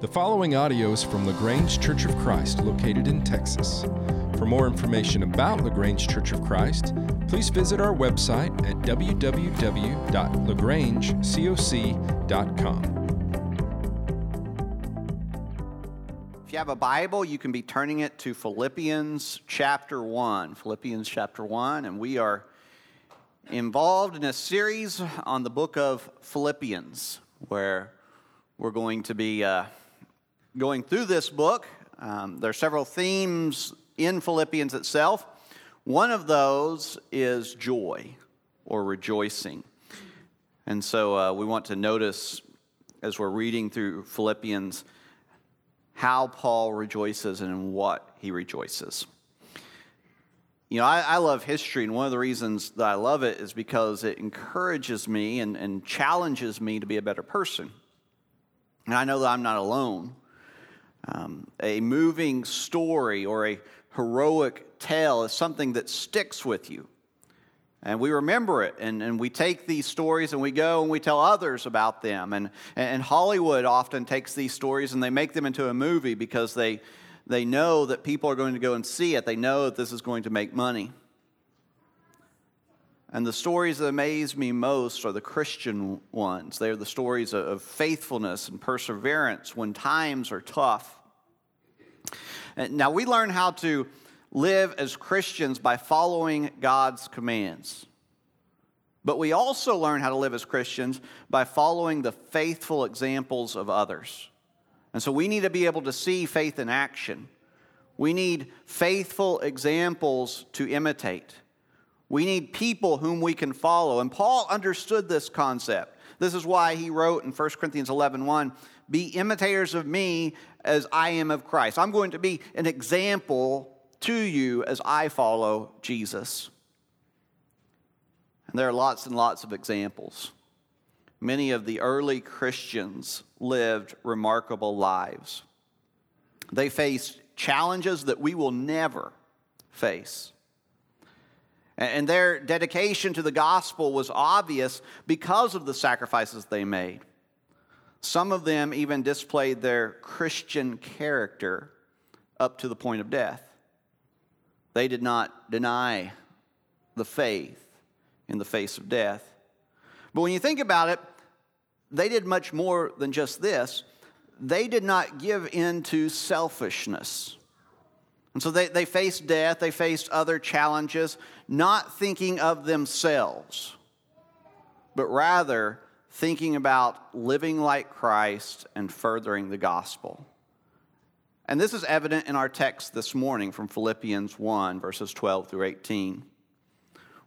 The following audio is from LaGrange Church of Christ, located in Texas. For more information about LaGrange Church of Christ, please visit our website at www.lagrangecoc.com. If you have a Bible, you can be turning it to Philippians chapter 1. Philippians chapter 1, and we are involved in a series on the book of Philippians where we're going to be uh, going through this book. Um, there are several themes in Philippians itself. One of those is joy or rejoicing. And so uh, we want to notice as we're reading through Philippians how Paul rejoices and in what he rejoices. You know, I, I, love history, and one of the reasons that I love it is because it encourages me and, and challenges me to be a better person. And I know that I'm not alone. Um, a moving story or a heroic tale is something that sticks with you. And we remember it, and, and we take these stories and we go and we tell others about them. And, and Hollywood often takes these stories and they make them into a movie because they, they know that people are going to go and see it. They know that this is going to make money. And the stories that amaze me most are the Christian ones. They are the stories of faithfulness and perseverance when times are tough. Uh, now, we learn how to live as Christians by following God's commands. But we also learn how to live as Christians by following the faithful examples of others. And so we need to be able to see faith in action. We need faithful examples to imitate. We need people whom we can follow. And Paul understood this concept. This is why he wrote in 1 Corinthians 11 1, Be imitators of me as I am of Christ. I'm going to be an example to you as I follow Jesus. And there are lots and lots of examples. Many of the early Christians lived remarkable lives. They faced challenges that we will never face. And their dedication to the gospel was obvious because of the sacrifices they made. Some of them even displayed their Christian character up to the point of death. They did not deny the faith in the face of death. But when you think about it, they did much more than just this. They did not give in to selfishness. And so they, they faced death, they faced other challenges, not thinking of themselves, but rather thinking about living like Christ and furthering the gospel. And this is evident in our text this morning from Philippians 1, verses 12 through 18,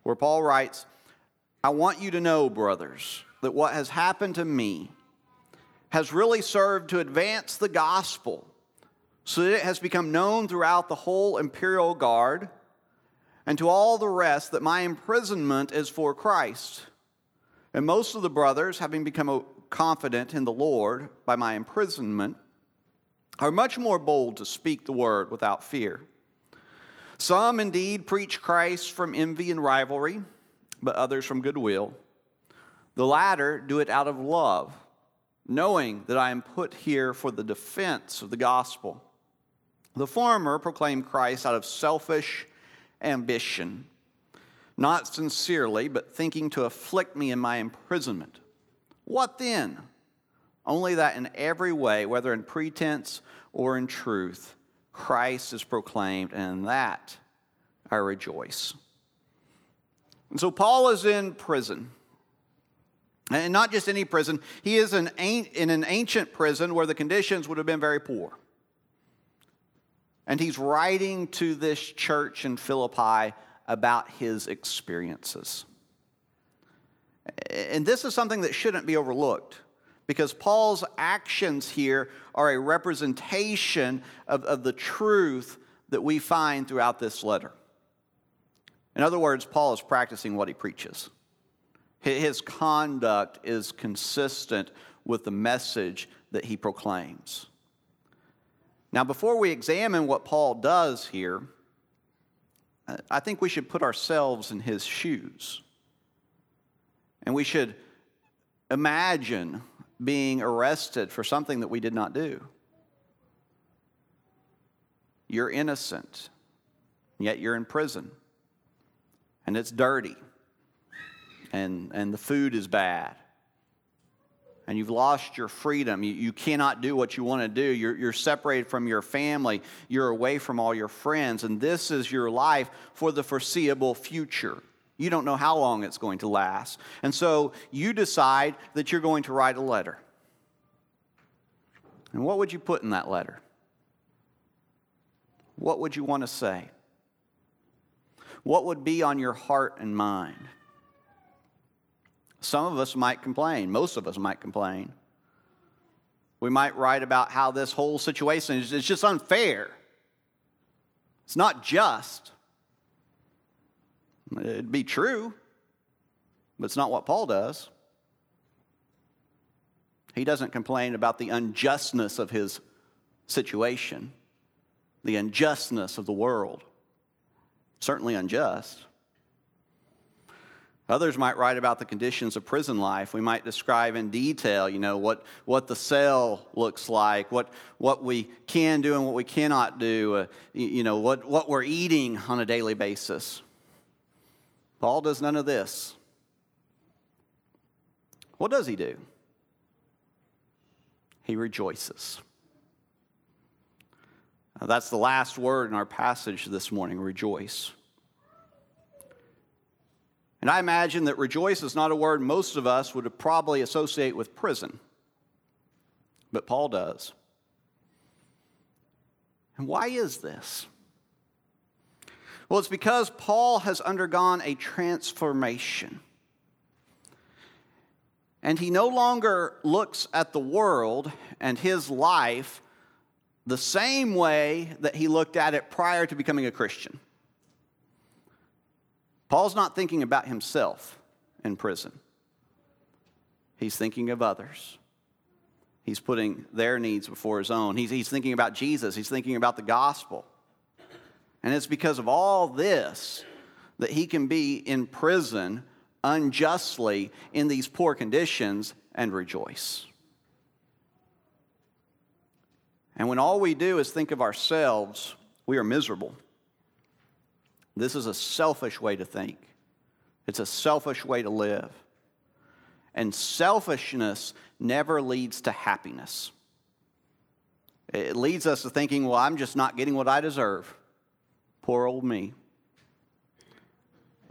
where Paul writes, I want you to know, brothers, that what has happened to me has really served to advance the gospel so that it has become known throughout the whole imperial guard and to all the rest that my imprisonment is for Christ. And most of the brothers, having become confident in the Lord by my imprisonment, are much more bold to speak the word without fear. Some indeed preach Christ from envy and rivalry, but others from goodwill. The latter do it out of love, knowing that I am put here for the defense of the gospel. The former proclaim Christ out of selfish ambition not sincerely, but thinking to afflict me in my imprisonment. What then? Only that in every way, whether in pretense or in truth, Christ is proclaimed, and in that I rejoice. And so Paul is in prison. And not just any prison, he is in, an ancient prison where the conditions would have been very poor. And he's writing to this church in Philippi about his experiences. And this is something that shouldn't be overlooked because Paul's actions here are a representation of, of the truth that we find throughout this letter. In other words, Paul is practicing what he preaches. His conduct is consistent with the message that he proclaims. Now, before we examine what Paul does here, uh, I think we should put ourselves in his shoes. And we should imagine being arrested for something that we did not do. You're innocent, yet you're in prison. And it's dirty. And, and the food is bad. And you've lost your freedom. You, you cannot do what you want to do. You're, you're separated from your family. You're away from all your friends. And this is your life for the foreseeable future. You don't know how long it's going to last. And so you decide that you're going to write a letter. And what would you put in that letter? What would you want to say? What would be on your heart and mind? Some of us might complain. Most of us might complain. We might write about how this whole situation is it's just unfair. It's not just. It'd be true, but it's not what Paul does. He doesn't complain about the unjustness of his situation, the unjustness of the world. Certainly unjust. Others might write about the conditions of prison life. We might describe in detail, you know, what, what the cell looks like, what, what we can do and what we cannot do, uh, you know, what, what we're eating on a daily basis. Paul does none of this. What does he do? He rejoices. Now, that's the last word in our passage this morning rejoice. And I imagine that rejoice is not a word most of us would probably associate with prison, but Paul does. And why is this? Well, it's because Paul has undergone a transformation. And he no longer looks at the world and his life the same way that he looked at it prior to becoming a Christian. Paul's not thinking about himself in prison, he's thinking of others. He's putting their needs before his own. He's, he's thinking about Jesus. He's thinking about the gospel. And it's because of all this that he can be in prison unjustly in these poor conditions and rejoice. And when all we do is think of ourselves, we are miserable. This is a selfish way to think, it's a selfish way to live. And selfishness never leads to happiness. It leads us to thinking, well, I'm just not getting what I deserve. Poor old me.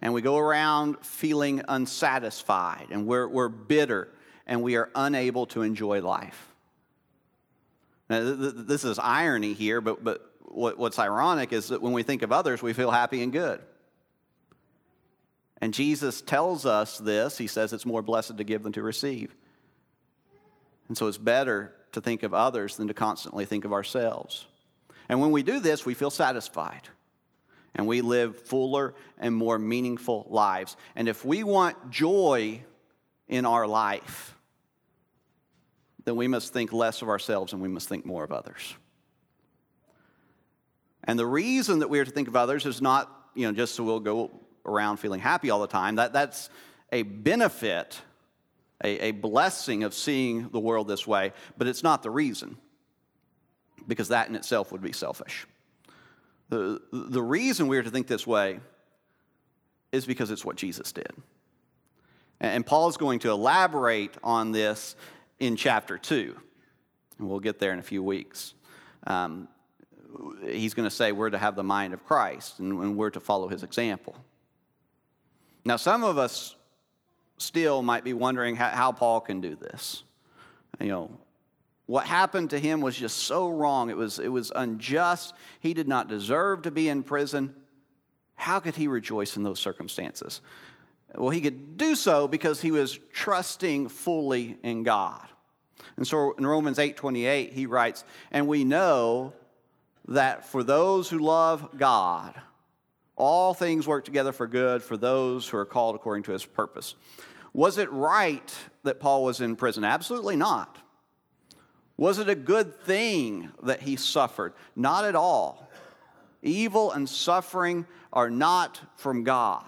And we go around feeling unsatisfied and we're, we're bitter and we are unable to enjoy life. Now, th- th- this is irony here, but, but what, what's ironic is that when we think of others, we feel happy and good. And Jesus tells us this. He says it's more blessed to give than to receive. And so it's better to think of others than to constantly think of ourselves. And when we do this, we feel satisfied. And we live fuller and more meaningful lives. And if we want joy in our life, then we must think less of ourselves and we must think more of others. And the reason that we are to think of others is not, you know, just so we'll go around feeling happy all the time. That, that's a benefit, a, a blessing of seeing the world this way, but it's not the reason, because that in itself would be selfish. The, the reason we are to think this way is because it's what Jesus did. And Paul is going to elaborate on this in chapter 2. And we'll get there in a few weeks. Um, he's going to say we're to have the mind of Christ and we're to follow his example. Now, some of us still might be wondering how, how Paul can do this. You know, what happened to him was just so wrong. It was, it was unjust. He did not deserve to be in prison. How could he rejoice in those circumstances? Well, he could do so because he was trusting fully in God. And so in Romans 8:28 he writes, "And we know that for those who love God, all things work together for good for those who are called according to his purpose. Was it right that Paul was in prison? Absolutely not. Was it a good thing that he suffered? Not at all. Evil and suffering are not from God.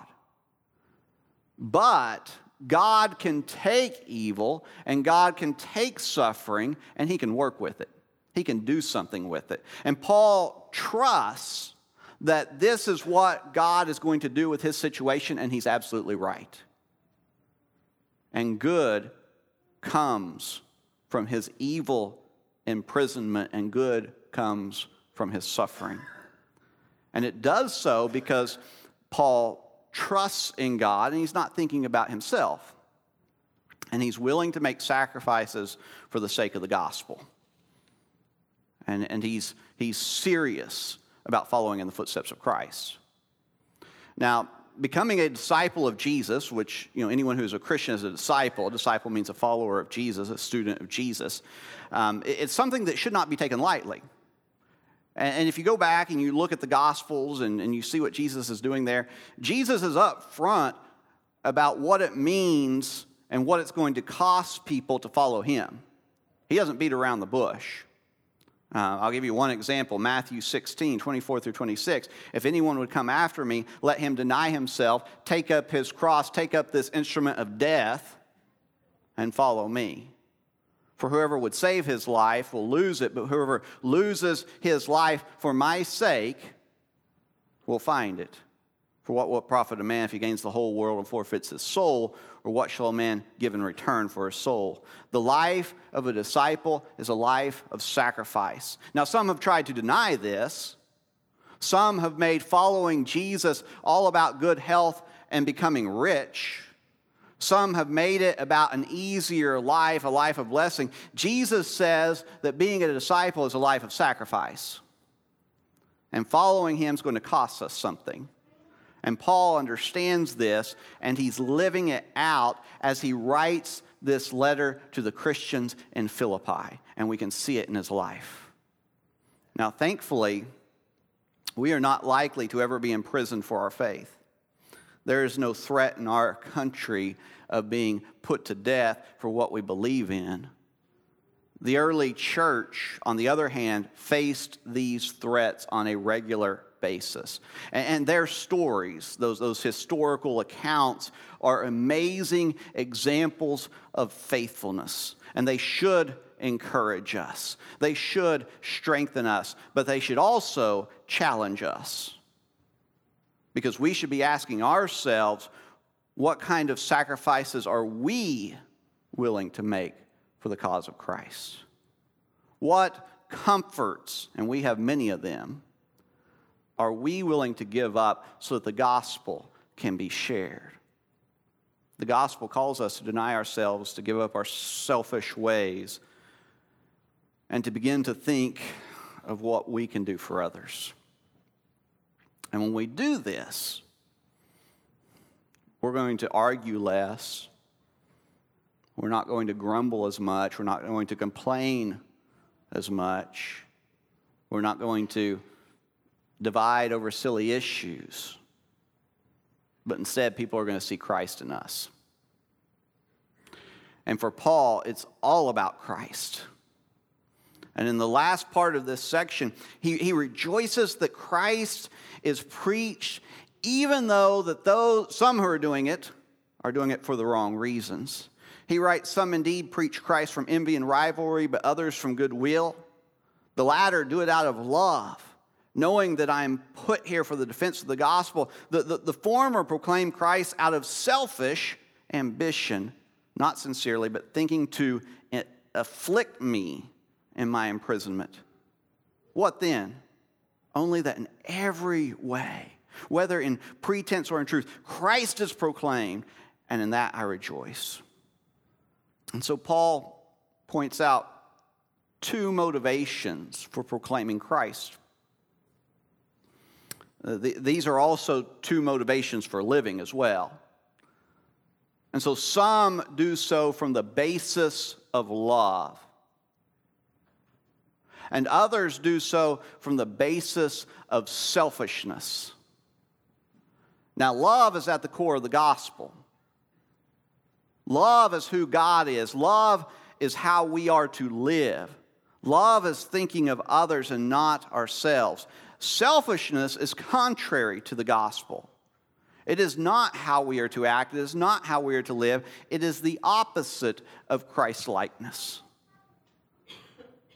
But God can take evil and God can take suffering and he can work with it. He can do something with it. And Paul trusts that this is what God is going to do with his situation, and he's absolutely right. And good comes from his evil imprisonment, and good comes from his suffering. And it does so because Paul trusts in God and he's not thinking about himself. And he's willing to make sacrifices for the sake of the gospel. And, and he's, he's serious about following in the footsteps of Christ. Now, becoming a disciple of Jesus, which you know anyone who's a Christian is a disciple. A disciple means a follower of Jesus, a student of Jesus. Um, it's something that should not be taken lightly. And if you go back and you look at the Gospels and, and you see what Jesus is doing there, Jesus is up front about what it means and what it's going to cost people to follow him. He doesn't beat around the bush. Uh, I'll give you one example Matthew 16, 24 through 26. If anyone would come after me, let him deny himself, take up his cross, take up this instrument of death, and follow me. For whoever would save his life will lose it, but whoever loses his life for my sake will find it. For what will it profit a man if he gains the whole world and forfeits his soul? Or what shall a man give in return for his soul? The life of a disciple is a life of sacrifice. Now, some have tried to deny this. Some have made following Jesus all about good health and becoming rich. Some have made it about an easier life, a life of blessing. Jesus says that being a disciple is a life of sacrifice. And following him is going to cost us something. And Paul understands this, and he's living it out as he writes this letter to the Christians in Philippi. And we can see it in his life. Now, thankfully, we are not likely to ever be imprisoned for our faith. There is no threat in our country of being put to death for what we believe in. The early church, on the other hand, faced these threats on a regular basis. And, their stories, those, those historical accounts, are amazing examples of faithfulness. And they should encourage us, they should strengthen us, but they should also challenge us. Because we should be asking ourselves what kind of sacrifices are we willing to make for the cause of Christ? What comforts, and we have many of them, are we willing to give up so that the gospel can be shared? The gospel calls us to deny ourselves, to give up our selfish ways, and to begin to think of what we can do for others. And when we do this, we're going to argue less. We're not going to grumble as much. We're not going to complain as much. We're not going to divide over silly issues. But instead, people are going to see Christ in us. And for Paul, it's all about Christ. And in the last part of this section, he, he rejoices that Christ is preached even though that those, some who are doing it are doing it for the wrong reasons. He writes, Some indeed preach Christ from envy and rivalry, but others from goodwill. The latter do it out of love, knowing that I am put here for the defense of the gospel. The, the, the former proclaim Christ out of selfish ambition, not sincerely, but thinking to afflict me in my imprisonment. What then? Only that in every way whether in pretense or in truth. Christ is proclaimed, and in that I rejoice. And so Paul points out two motivations for proclaiming Christ. Uh, the, these are also two motivations for living as well. And so some do so from the basis of love, and others do so from the basis of selfishness. Now, love is at the core of the gospel. Love is who God is. Love is how we are to live. Love is thinking of others and not ourselves. Selfishness is contrary to the gospel. It is not how we are to act, it is not how we are to live, it is the opposite of Christ likeness.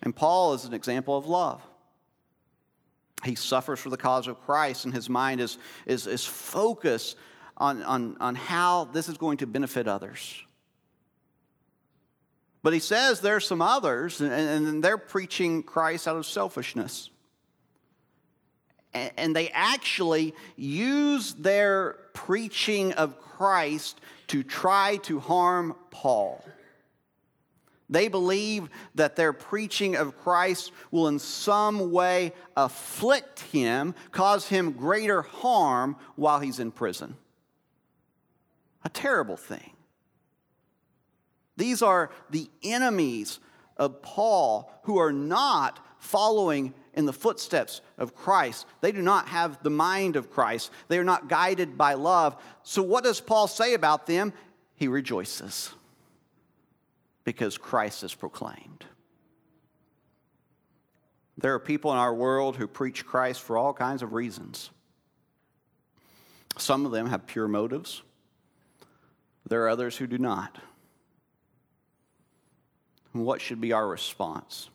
And Paul is an example of love. He suffers for the cause of Christ, and his mind is, is, is focused on, on, on how this is going to benefit others. But he says there's some others, and, and they're preaching Christ out of selfishness. And, they actually use their preaching of Christ to try to harm Paul. They believe that their preaching of Christ will in some way afflict him, cause him greater harm while he's in prison. A terrible thing. These are the enemies of Paul who are not following in the footsteps of Christ. They do not have the mind of Christ. They are not guided by love. So, what does Paul say about them? He rejoices because Christ is proclaimed. There are people in our world who preach Christ for all kinds of reasons. Some of them have pure motives, there are others who do not. What should be our response?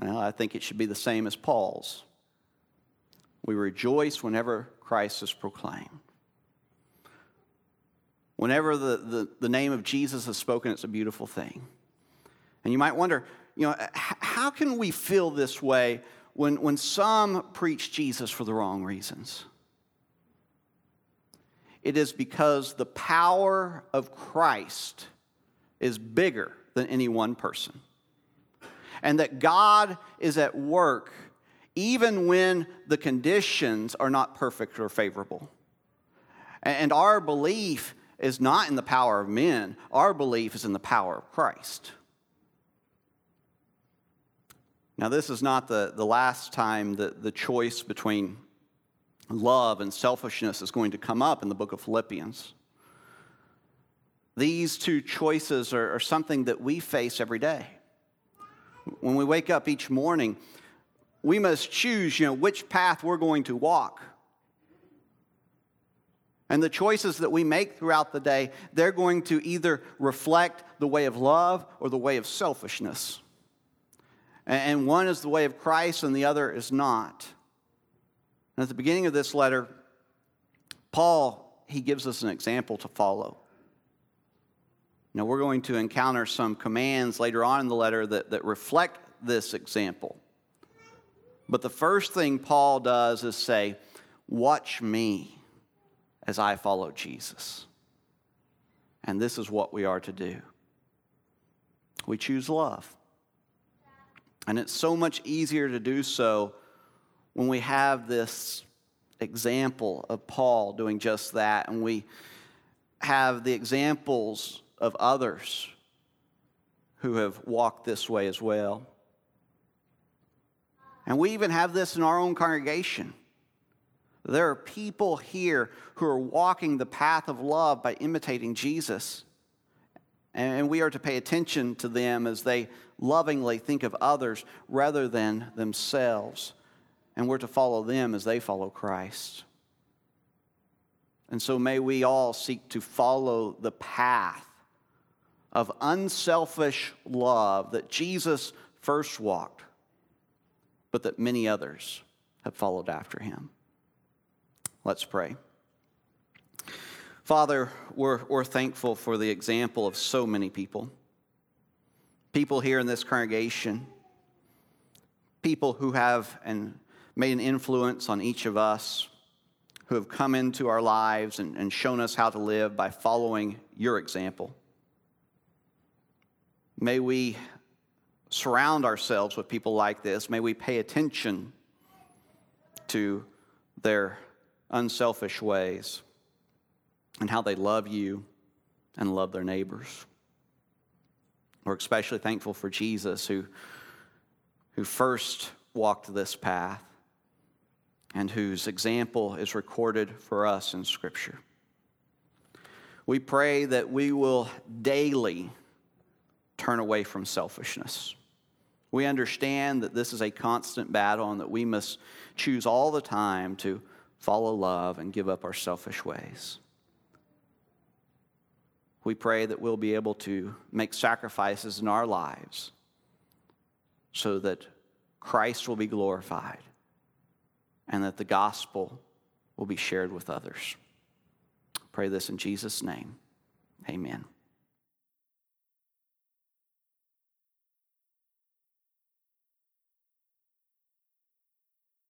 Well, I think it should be the same as Paul's. We rejoice whenever Christ is proclaimed. Whenever the, the, the name of Jesus is spoken, it's a beautiful thing. And you might wonder, you know, how can we feel this way when, when some preach Jesus for the wrong reasons? It is because the power of Christ is bigger than any one person. And that God is at work even when the conditions are not perfect or favorable. And our belief is not in the power of men, our belief is in the power of Christ. Now, this is not the, the last time that the choice between love and selfishness is going to come up in the book of Philippians. These two choices are, are something that we face every day. When we wake up each morning, we must choose, you know, which path we're going to walk. And the choices that we make throughout the day, they're going to either reflect the way of love or the way of selfishness. And one is the way of Christ and the other is not. And at the beginning of this letter, Paul, he gives us an example to follow. Now, we're going to encounter some commands later on in the letter that, that reflect this example. But the first thing Paul does is say, Watch me as I follow Jesus. And this is what we are to do we choose love. And it's so much easier to do so when we have this example of Paul doing just that, and we have the examples of others who have walked this way as well. And we even have this in our own congregation. There are people here who are walking the path of love by imitating Jesus. And we are to pay attention to them as they lovingly think of others rather than themselves. And we're to follow them as they follow Christ. And so may we all seek to follow the path of unselfish love that Jesus first walked, but that many others have followed after him. Let's pray. Father, we're, we're thankful for the example of so many people. People here in this congregation, people who have and made an influence on each of us, who have come into our lives and, and shown us how to live by following your example. May we surround ourselves with people like this. May we pay attention to their unselfish ways and how they love you and love their neighbors. We're especially thankful for Jesus who, who first walked this path and whose example is recorded for us in Scripture. We pray that we will daily turn away from selfishness. We understand that this is a constant battle and that we must choose all the time to follow love, and give up our selfish ways. We pray that we'll be able to make sacrifices in our lives so that Christ will be glorified and that the gospel will be shared with others. Pray this in Jesus' name. Amen.